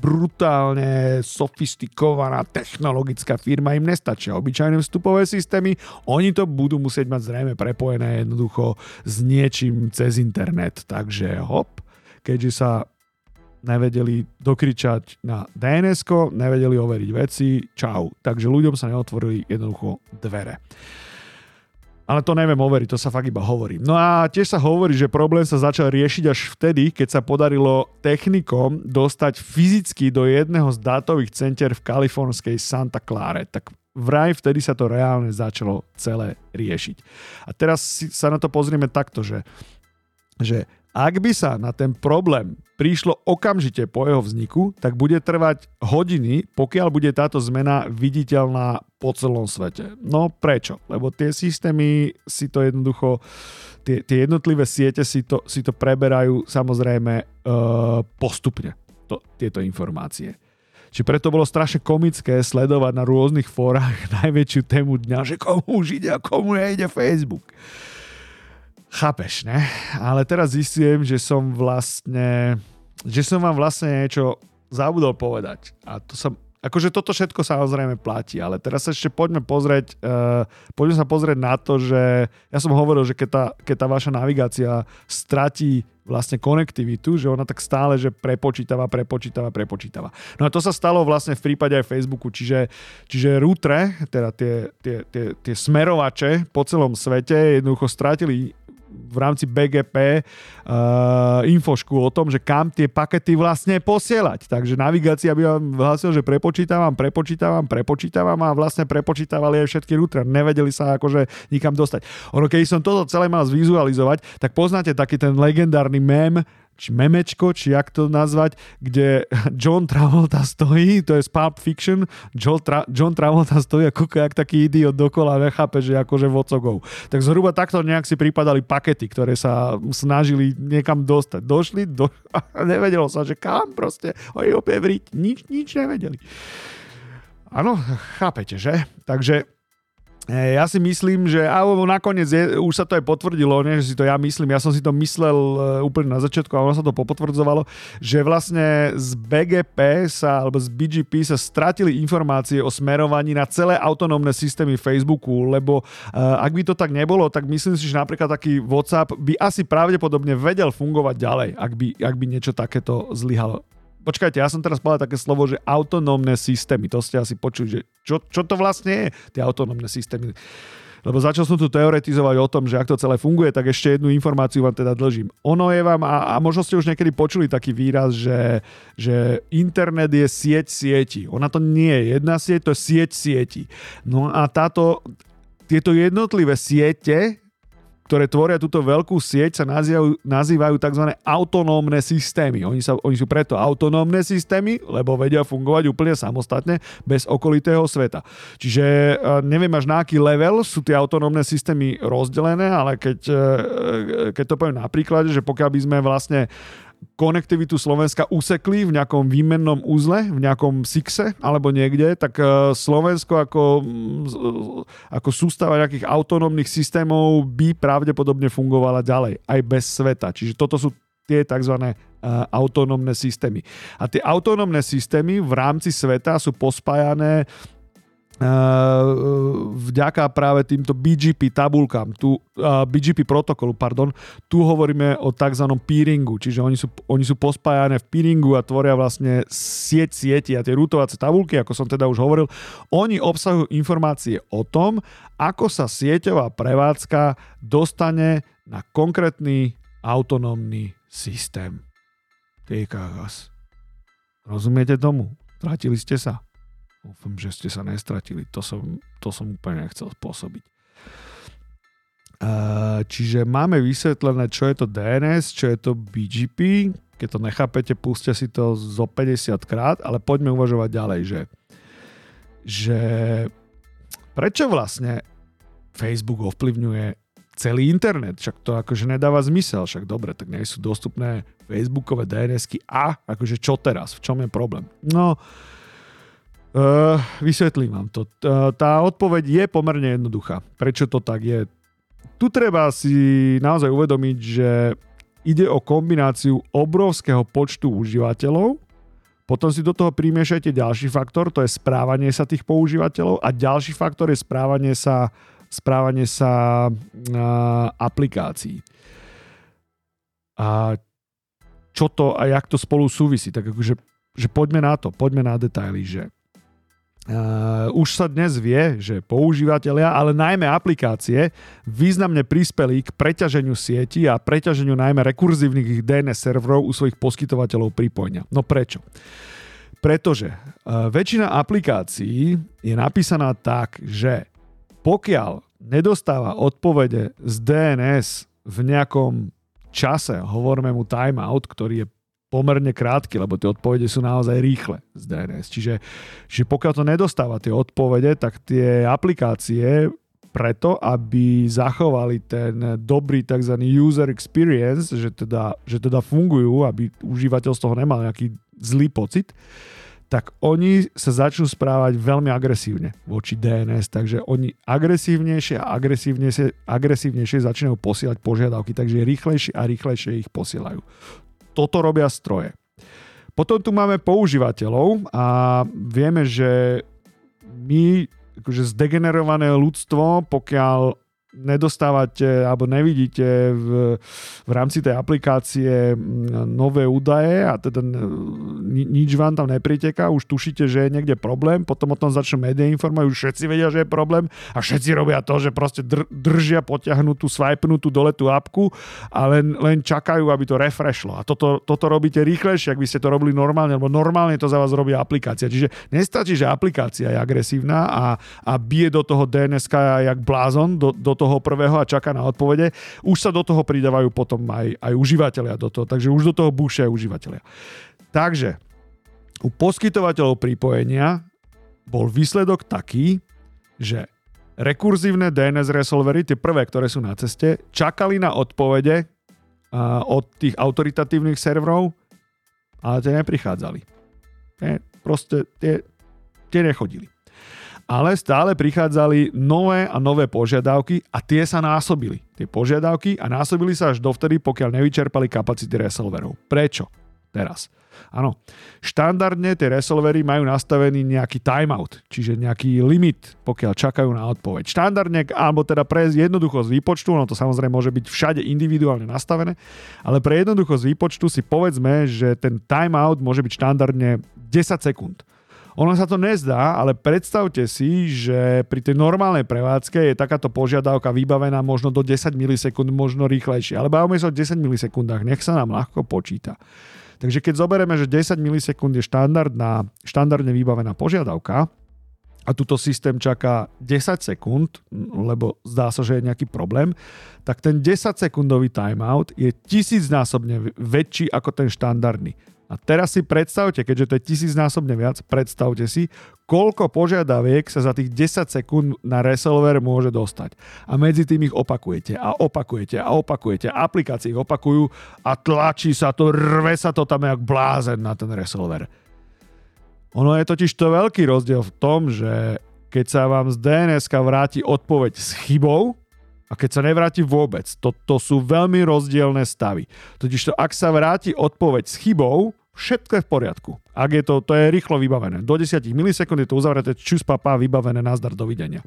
brutálne sofistikovaná technologická firma im nestačia. Obyčajné vstupové systémy, oni to budú musieť mať zrejme prepojené jednoducho s niečím cez internet. Takže hop, keďže sa nevedeli dokričať na dns nevedeli overiť veci, čau. Takže ľuďom sa neotvorili jednoducho dvere. Ale to neviem overiť, to sa fakt iba hovorí. No a tiež sa hovorí, že problém sa začal riešiť až vtedy, keď sa podarilo technikom dostať fyzicky do jedného z dátových center v kalifornskej Santa Clara. Tak vraj vtedy sa to reálne začalo celé riešiť. A teraz sa na to pozrieme takto, že, že ak by sa na ten problém prišlo okamžite po jeho vzniku, tak bude trvať hodiny, pokiaľ bude táto zmena viditeľná po celom svete. No prečo? Lebo tie systémy si to jednoducho, tie, tie jednotlivé siete si to, si to preberajú samozrejme uh, postupne, to, tieto informácie. Či preto bolo strašne komické sledovať na rôznych fórach najväčšiu tému dňa, že komu už ide a komu nejde Facebook. Chápeš, ne? Ale teraz zistujem, že som vlastne, že som vám vlastne niečo zabudol povedať. A to som, akože toto všetko samozrejme platí, ale teraz sa ešte poďme pozrieť, uh, poďme sa pozrieť na to, že ja som hovoril, že keď tá, keď tá vaša navigácia stratí vlastne konektivitu, že ona tak stále, že prepočítava, prepočítava, prepočítava. No a to sa stalo vlastne v prípade aj Facebooku, čiže, čiže routere, teda tie, tie, tie, tie smerovače po celom svete jednoducho stratili v rámci BGP uh, infošku o tom, že kam tie pakety vlastne posielať. Takže navigácia by vám hlasil, že prepočítavam, prepočítavam, prepočítavam a vlastne prepočítavali aj všetky router. Nevedeli sa akože nikam dostať. Ono, keď som toto celé mal zvizualizovať, tak poznáte taký ten legendárny mem, či memečko, či jak to nazvať, kde John Travolta stojí, to je z Pulp Fiction, John, Tra- John Travolta stojí a kúka jak taký idiot dokola, nechápe, že akože vocogov. Tak zhruba takto nejak si pripadali pakety, ktoré sa snažili niekam dostať. Došli do... a nevedelo sa, že kam proste. Oni opäť. Nič, nič nevedeli. Áno, chápete, že? Takže ja si myslím, že alebo nakoniec je, už sa to aj potvrdilo, nie, že si to ja myslím, ja som si to myslel e, úplne na začiatku a ono sa to popotvrdzovalo, že vlastne z BGP sa, alebo z BGP sa stratili informácie o smerovaní na celé autonómne systémy Facebooku, lebo uh, ak by to tak nebolo, tak myslím si, že napríklad taký WhatsApp by asi pravdepodobne vedel fungovať ďalej, ak by, ak by niečo takéto zlyhalo počkajte, ja som teraz povedal také slovo, že autonómne systémy. To ste asi počuli, že čo, čo to vlastne je, tie autonómne systémy. Lebo začal som tu teoretizovať o tom, že ak to celé funguje, tak ešte jednu informáciu vám teda dlžím. Ono je vám, a, a možno ste už niekedy počuli taký výraz, že, že internet je sieť sieti. Ona to nie je jedna sieť, to je sieť sieti. No a táto, tieto jednotlivé siete ktoré tvoria túto veľkú sieť, sa nazývajú, nazývajú tzv. autonómne systémy. Oni, sa, oni sú preto autonómne systémy, lebo vedia fungovať úplne samostatne, bez okolitého sveta. Čiže e, neviem až na aký level sú tie autonómne systémy rozdelené, ale keď, e, keď to poviem napríklad, že pokiaľ by sme vlastne konektivitu Slovenska usekli v nejakom výmennom úzle, v nejakom SIXe alebo niekde, tak e, Slovensko ako, ako sústava nejakých autonómnych systémov by pravdepodobne fungovala ďalej, aj bez sveta. Čiže toto sú tie tzv. E, autonómne systémy. A tie autonómne systémy v rámci sveta sú pospájané vďaka práve týmto BGP tabulkám, tu, uh, BGP protokolu, pardon, tu hovoríme o tzv. peeringu, čiže oni sú, oni sú pospájané v peeringu a tvoria vlastne sieť sieti a tie rutovacie tabulky, ako som teda už hovoril, oni obsahujú informácie o tom, ako sa sieťová prevádzka dostane na konkrétny autonómny systém. Týkagas. Rozumiete tomu? Tratili ste sa? Dúfam, že ste sa nestratili. To som, to som úplne nechcel spôsobiť. Čiže máme vysvetlené, čo je to DNS, čo je to BGP. Keď to nechápete, puste si to zo 50 krát, ale poďme uvažovať ďalej, že, že prečo vlastne Facebook ovplyvňuje celý internet, však to akože nedáva zmysel, však dobre, tak nie sú dostupné Facebookové DNSky a akože čo teraz, v čom je problém? No, uh, vysvetlím vám to. Tá odpoveď je pomerne jednoduchá. Prečo to tak je? Tu treba si naozaj uvedomiť, že ide o kombináciu obrovského počtu užívateľov, potom si do toho primiešajte ďalší faktor, to je správanie sa tých používateľov a ďalší faktor je správanie sa správanie sa aplikácií. A čo to a jak to spolu súvisí. Tak akože že poďme na to, poďme na detaily, že Uh, už sa dnes vie, že používateľia, ale najmä aplikácie, významne prispeli k preťaženiu sieti a preťaženiu najmä rekurzívnych DNS serverov u svojich poskytovateľov pripojenia. No prečo? Pretože uh, väčšina aplikácií je napísaná tak, že pokiaľ nedostáva odpovede z DNS v nejakom čase, hovoríme mu timeout, ktorý je pomerne krátky, lebo tie odpovede sú naozaj rýchle z DNS. Čiže, čiže pokiaľ to nedostáva tie odpovede, tak tie aplikácie preto, aby zachovali ten dobrý tzv. user experience, že teda, že teda fungujú, aby užívateľ z toho nemal nejaký zlý pocit, tak oni sa začnú správať veľmi agresívne voči DNS, takže oni agresívnejšie a agresívnejšie, agresívnejšie začínajú posielať požiadavky, takže rýchlejšie a rýchlejšie ich posielajú. Toto robia stroje. Potom tu máme používateľov a vieme, že my, akože zdegenerované ľudstvo, pokiaľ nedostávate alebo nevidíte v, v rámci tej aplikácie nové údaje a teda ni, nič vám tam nepriteká, už tušíte, že je niekde problém, potom o tom začnú médiá informovať, už všetci vedia, že je problém a všetci robia to, že proste dr, držia potiahnutú, swipenutú dole tú apku a len, len čakajú, aby to refreshlo. A toto, toto robíte rýchlejšie, ak by ste to robili normálne, lebo normálne to za vás robí aplikácia. Čiže nestačí, že aplikácia je agresívna a, a bije do toho DNS jak blázon, do, do toho toho prvého a čaká na odpovede. Už sa do toho pridávajú potom aj, aj užívateľia do toho, takže už do toho búšia aj užívateľia. Takže u poskytovateľov pripojenia bol výsledok taký, že rekurzívne DNS resolvery, tie prvé, ktoré sú na ceste, čakali na odpovede od tých autoritatívnych serverov, ale tie neprichádzali. proste tie, tie nechodili ale stále prichádzali nové a nové požiadavky a tie sa násobili. Tie požiadavky a násobili sa až dovtedy, pokiaľ nevyčerpali kapacity resolverov. Prečo? Teraz. Áno, štandardne tie resolvery majú nastavený nejaký timeout, čiže nejaký limit, pokiaľ čakajú na odpoveď. Štandardne, alebo teda pre jednoduchosť výpočtu, no to samozrejme môže byť všade individuálne nastavené, ale pre jednoduchosť výpočtu si povedzme, že ten timeout môže byť štandardne 10 sekúnd. Ono sa to nezdá, ale predstavte si, že pri tej normálnej prevádzke je takáto požiadavka vybavená možno do 10 milisekúnd, možno rýchlejšie. Ale bavíme sa o 10 milisekundách, nech sa nám ľahko počíta. Takže keď zoberieme, že 10 milisekúnd je štandardná, štandardne vybavená požiadavka, a túto systém čaká 10 sekúnd, lebo zdá sa, že je nejaký problém, tak ten 10 sekundový timeout je tisícnásobne väčší ako ten štandardný. A teraz si predstavte, keďže to je tisícnásobne viac, predstavte si, koľko požiadaviek sa za tých 10 sekúnd na resolver môže dostať. A medzi tým ich opakujete a opakujete a opakujete. Aplikácie ich opakujú a tlačí sa to, rve sa to tam jak blázen na ten resolver. Ono je totiž to veľký rozdiel v tom, že keď sa vám z DNS vráti odpoveď s chybou, a keď sa nevráti vôbec. To, sú veľmi rozdielne stavy. Totiž to, ak sa vráti odpoveď s chybou, všetko je v poriadku. Ak je to, to je rýchlo vybavené. Do 10 milisekúnd je to uzavreté, čus papa, vybavené, nazdar, dovidenia.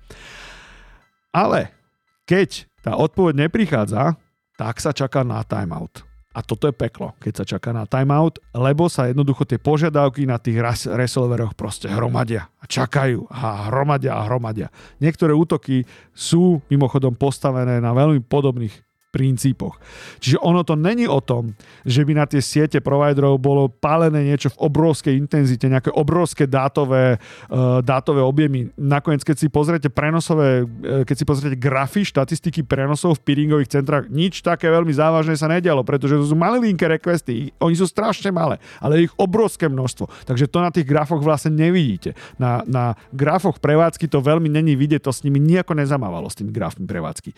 Ale keď tá odpoveď neprichádza, tak sa čaká na timeout. A toto je peklo, keď sa čaká na timeout, lebo sa jednoducho tie požiadavky na tých resolveroch proste hromadia a čakajú a hromadia a hromadia. Niektoré útoky sú mimochodom postavené na veľmi podobných princípoch. Čiže ono to není o tom, že by na tie siete providerov bolo pálené niečo v obrovskej intenzite, nejaké obrovské dátové, uh, dátové objemy. Nakoniec, keď si pozriete prenosové, uh, keď si pozriete grafy, štatistiky prenosov v peeringových centrách, nič také veľmi závažné sa nedialo, pretože to sú malilinké requesty, oni sú strašne malé, ale ich obrovské množstvo. Takže to na tých grafoch vlastne nevidíte. Na, na grafoch prevádzky to veľmi není vidieť, to s nimi nejako nezamávalo s tými grafmi prevádzky.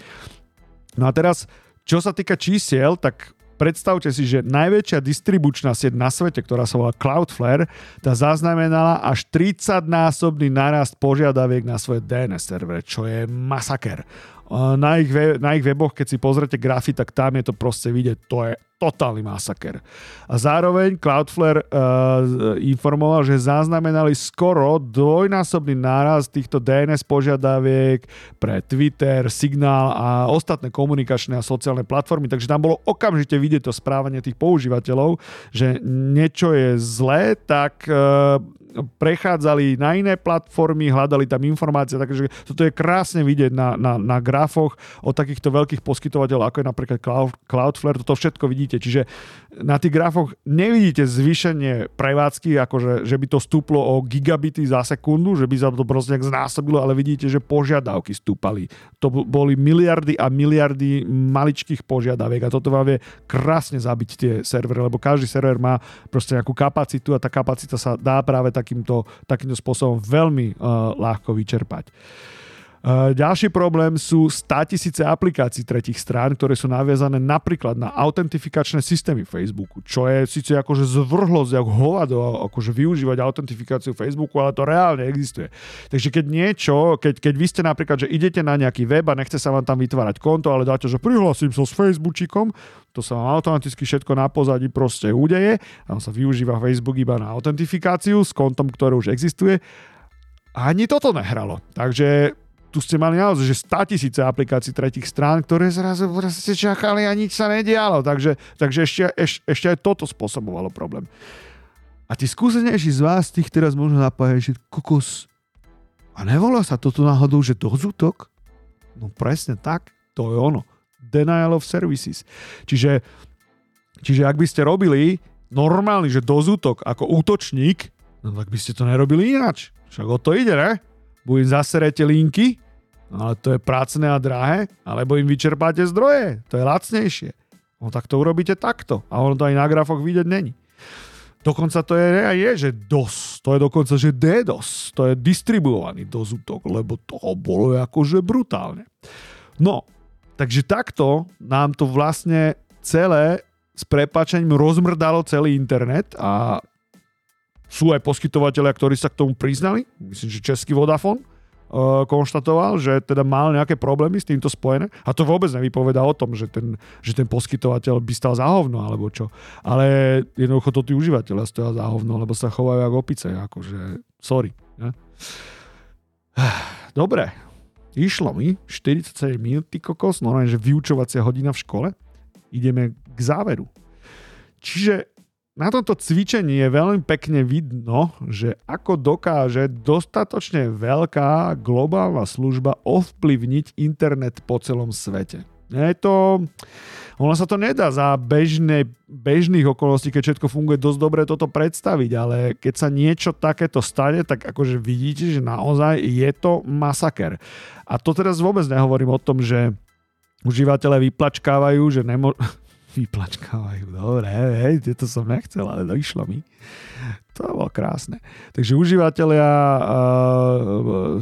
No a teraz, čo sa týka čísiel, tak predstavte si, že najväčšia distribučná sieť na svete, ktorá sa volá Cloudflare, tá zaznamenala až 30-násobný narast požiadaviek na svoje DNS servere, čo je masaker. Na ich, na ich weboch, keď si pozrete grafy, tak tam je to proste vidieť, to je totálny masaker. A zároveň Cloudflare uh, informoval, že zaznamenali skoro dvojnásobný náraz týchto DNS požiadaviek pre Twitter, Signál a ostatné komunikačné a sociálne platformy, takže tam bolo okamžite vidieť to správanie tých používateľov, že niečo je zlé, tak uh, prechádzali na iné platformy, hľadali tam informácie, takže toto je krásne vidieť na, na, na grafoch od takýchto veľkých poskytovateľov, ako je napríklad Cloud, Cloudflare, toto všetko vidíte. Čiže na tých grafoch nevidíte zvýšenie prevádzky, akože že by to stúplo o gigabity za sekundu, že by sa to proste nejak znásobilo, ale vidíte, že požiadavky stúpali. To boli miliardy a miliardy maličkých požiadaviek a toto vám vie krásne zabiť tie servery, lebo každý server má proste nejakú kapacitu a tá kapacita sa dá práve takýmto, takýmto spôsobom veľmi uh, ľahko vyčerpať. Ďalší problém sú 100 tisíce aplikácií tretich strán, ktoré sú naviazané napríklad na autentifikačné systémy Facebooku, čo je síce akože zvrhlosť, ako hovado, akože využívať autentifikáciu Facebooku, ale to reálne existuje. Takže keď niečo, keď, keď vy ste napríklad, že idete na nejaký web a nechce sa vám tam vytvárať konto, ale dáte, že prihlasím sa s Facebookom, to sa vám automaticky všetko na pozadí proste udeje, tam sa využíva Facebook iba na autentifikáciu s kontom, ktoré už existuje. A ani toto nehralo. Takže tu ste mali naozaj, že 100 tisíce aplikácií tretich strán, ktoré zrazu ste čakali a nič sa nedialo. Takže, takže ešte, ešte, ešte aj toto spôsobovalo problém. A tí skúsenejší z vás, tých teraz možno napájajú, že kokos, a nevolá sa toto náhodou, že dozútok? No presne tak, to je ono. Denial of services. Čiže, čiže ak by ste robili normálny, že dozútok ako útočník, no tak by ste to nerobili ináč. Však o to ide, ne? Buď im zaserete linky, ale to je prácne a drahé, alebo im vyčerpáte zdroje, to je lacnejšie. No tak to urobíte takto a ono to aj na grafoch vidieť není. Dokonca to je, je, že DOS, to je dokonca, že DDoS, to je distribuovaný DOS útok, lebo toho bolo akože brutálne. No, takže takto nám to vlastne celé s prepačením rozmrdalo celý internet a sú aj poskytovateľia, ktorí sa k tomu priznali. Myslím, že Český Vodafone uh, konštatoval, že teda mal nejaké problémy s týmto spojené. A to vôbec nevypoveda o tom, že ten, že ten poskytovateľ by stal za hovno, alebo čo. Ale jednoducho to tí užívateľia stoja za hovno, lebo sa chovajú ako opice. Akože, sorry. Ne? Dobre, išlo mi 47 minút, ty kokos, normálne, že vyučovacia hodina v škole. Ideme k záveru. Čiže na tomto cvičení je veľmi pekne vidno, že ako dokáže dostatočne veľká globálna služba ovplyvniť internet po celom svete. Je to, ono sa to nedá za bežné, bežných okolností, keď všetko funguje dosť dobre toto predstaviť, ale keď sa niečo takéto stane, tak akože vidíte, že naozaj je to masaker. A to teraz vôbec nehovorím o tom, že užívateľe vyplačkávajú, že nemo- vyplačkávajú. Dobre, hej, to som nechcel, ale došlo mi. To bolo krásne. Takže užívateľia, uh,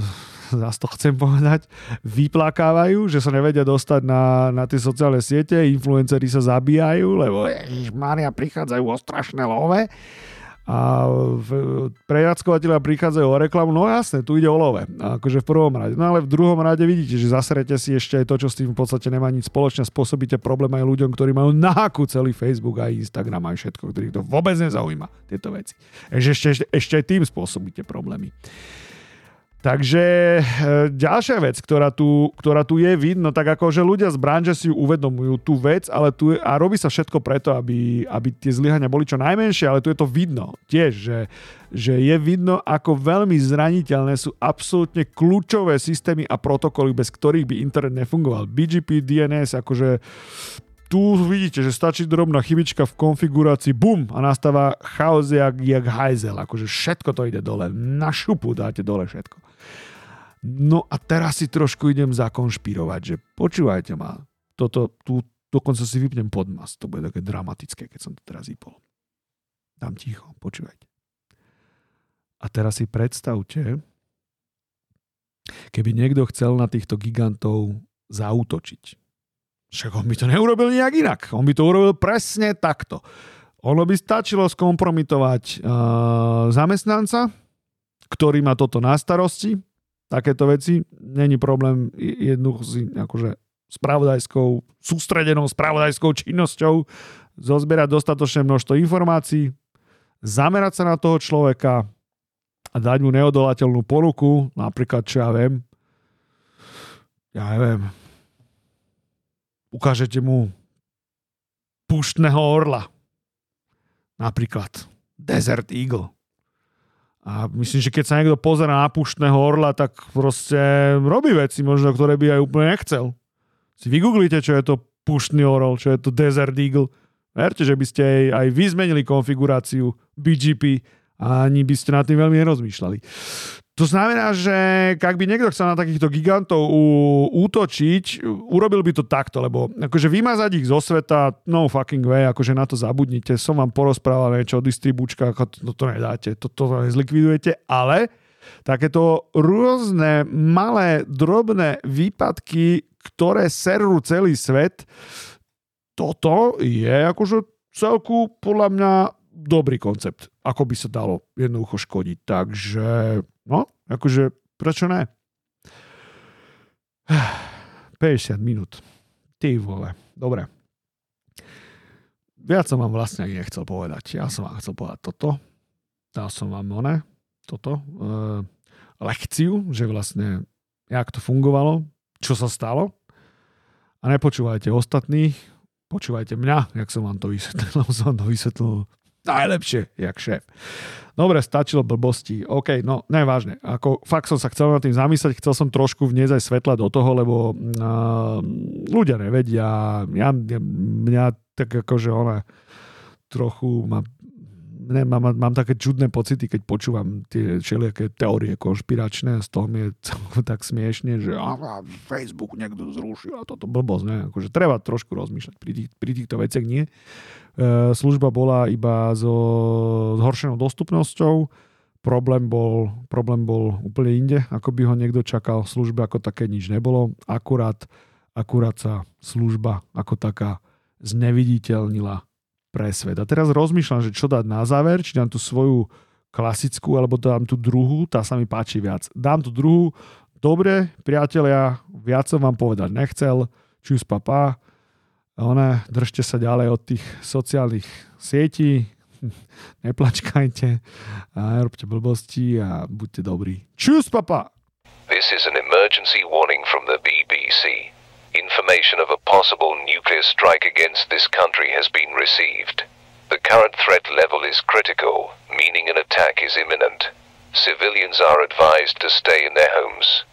zase to chcem povedať, vyplakávajú, že sa nevedia dostať na, na tie sociálne siete, influenceri sa zabíjajú, lebo Maria prichádzajú o strašné love a prevádzkovateľia prichádzajú o reklamu, no jasne, tu ide o love, akože v prvom rade. No ale v druhom rade vidíte, že zaserete si ešte aj to, čo s tým v podstate nemá nič spoločné, spôsobíte problém aj ľuďom, ktorí majú náku celý Facebook a Instagram aj všetko, ktorých to vôbec nezaujíma, tieto veci. Ešte, ešte, ešte aj tým spôsobíte problémy. Takže e, ďalšia vec, ktorá tu, ktorá tu je vidno, tak ako, že ľudia z branže si uvedomujú tú vec, ale tu je, a robí sa všetko preto, aby, aby tie zlyhania boli čo najmenšie, ale tu je to vidno tiež, že, že je vidno, ako veľmi zraniteľné sú absolútne kľúčové systémy a protokoly, bez ktorých by internet nefungoval. BGP, DNS, akože tu vidíte, že stačí drobná chybička v konfigurácii, bum, a nastáva chaos jak, jak hajzel, akože všetko to ide dole, na šupu dáte dole všetko. No a teraz si trošku idem zakonšpirovať, že počúvajte ma, toto, tu dokonca si vypnem podmas, to bude také dramatické, keď som to teraz vypol. Dám ticho, počúvajte. A teraz si predstavte, keby niekto chcel na týchto gigantov zautočiť. Však on by to neurobil nejak inak. On by to urobil presne takto. Ono by stačilo skompromitovať uh, zamestnanca, ktorý má toto na starosti, takéto veci. Není problém jednu si akože spravodajskou, sústredenou spravodajskou činnosťou zozbierať dostatočné množstvo informácií, zamerať sa na toho človeka a dať mu neodolateľnú ponuku, napríklad, čo ja viem, ja neviem, ukážete mu puštného orla, napríklad Desert Eagle. A myslím, že keď sa niekto pozera na puštného orla, tak proste robí veci možno, ktoré by aj úplne nechcel. Si vygooglite, čo je to puštný orol, čo je to Desert Eagle. Verte, že by ste aj, vy zmenili konfiguráciu BGP a ani by ste nad tým veľmi nerozmýšľali. To znamená, že ak by niekto chcel na takýchto gigantov útočiť, urobil by to takto, lebo akože vymazať ich zo sveta, no fucking way, akože na to zabudnite, som vám porozprával niečo o distribúčkach, to, to nedáte, to, to nezlikvidujete, ale takéto rôzne malé, drobné výpadky, ktoré serú celý svet, toto je akože celku podľa mňa dobrý koncept, ako by sa dalo jednoducho škodiť. Takže, no, akože, prečo ne? 50 minút. Ty vole. Dobre. Viac som vám vlastne ani nechcel povedať. Ja som vám chcel povedať toto. Dal som vám one, toto, e, lekciu, že vlastne jak to fungovalo, čo sa stalo. A nepočúvajte ostatných, počúvajte mňa, jak som vám to vysvetlil, som vám to vysvetlil najlepšie, jak šéf. Dobre, stačilo blbosti. OK, no nevážne. Ako, fakt som sa chcel na tým zamyslieť, chcel som trošku vniesť aj svetla do toho, lebo uh, ľudia nevedia. Ja, ja, mňa tak akože ona trochu ma ne, mám, mám také čudné pocity, keď počúvam tie všelijaké teórie konšpiračné, z toho mi je tak smiešne, že á, Facebook niekto zrušil a toto blbosť, ne? Akože treba trošku rozmýšľať pri, tých, pri týchto veciach, nie. E, služba bola iba so zhoršenou dostupnosťou, problém bol, problém bol úplne inde, ako by ho niekto čakal. Služba ako také nič nebolo, akurát, akurát sa služba ako taká zneviditeľnila pre svet. A teraz rozmýšľam, že čo dať na záver, či dám tú svoju klasickú, alebo dám tú druhú, tá sa mi páči viac. Dám tú druhú, dobre, priatelia, viac som vám povedať nechcel, čus papa, one, držte sa ďalej od tých sociálnych sietí, neplačkajte a nerobte blbosti a buďte dobrí. Čus papa! This is an emergency warning from the BBC. Information of a possible nuclear strike against this country has been received. The current threat level is critical, meaning an attack is imminent. Civilians are advised to stay in their homes.